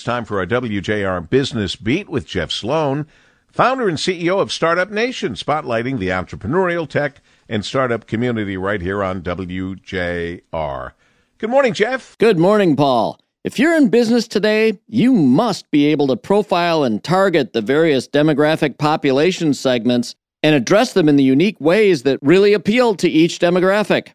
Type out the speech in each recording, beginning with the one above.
It's time for our WJR Business Beat with Jeff Sloan, founder and CEO of Startup Nation, spotlighting the entrepreneurial tech and startup community right here on WJR. Good morning, Jeff. Good morning, Paul. If you're in business today, you must be able to profile and target the various demographic population segments and address them in the unique ways that really appeal to each demographic.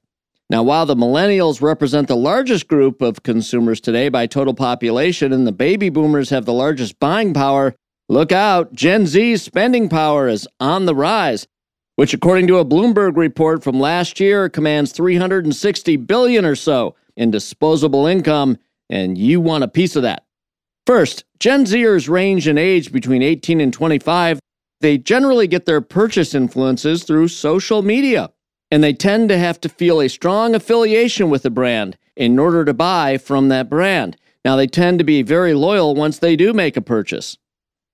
Now, while the millennials represent the largest group of consumers today by total population and the baby boomers have the largest buying power, look out, Gen Z's spending power is on the rise, which according to a Bloomberg report from last year commands 360 billion or so in disposable income, and you want a piece of that. First, Gen Zers range in age between 18 and 25. They generally get their purchase influences through social media and they tend to have to feel a strong affiliation with the brand in order to buy from that brand. Now, they tend to be very loyal once they do make a purchase.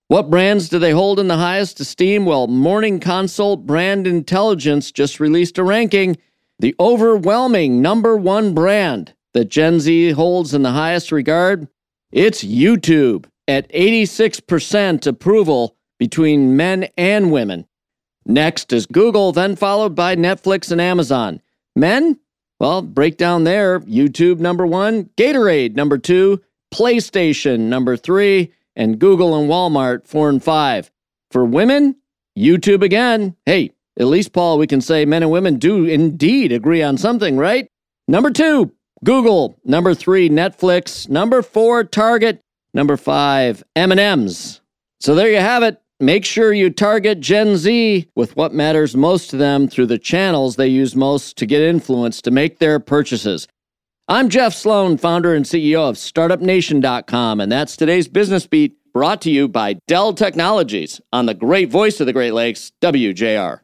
What brands do they hold in the highest esteem? Well, Morning Consult Brand Intelligence just released a ranking. The overwhelming number one brand that Gen Z holds in the highest regard, it's YouTube at 86% approval between men and women. Next is Google, then followed by Netflix and Amazon. Men? Well, breakdown there YouTube number one, Gatorade number two, PlayStation number three, and Google and Walmart four and five. For women, YouTube again. Hey, at least, Paul, we can say men and women do indeed agree on something, right? Number two, Google. Number three, Netflix. Number four, Target. Number five, M&M's. So there you have it. Make sure you target Gen Z with what matters most to them through the channels they use most to get influence to make their purchases. I'm Jeff Sloan, founder and CEO of StartupNation.com, and that's today's Business Beat brought to you by Dell Technologies on the great voice of the Great Lakes, WJR.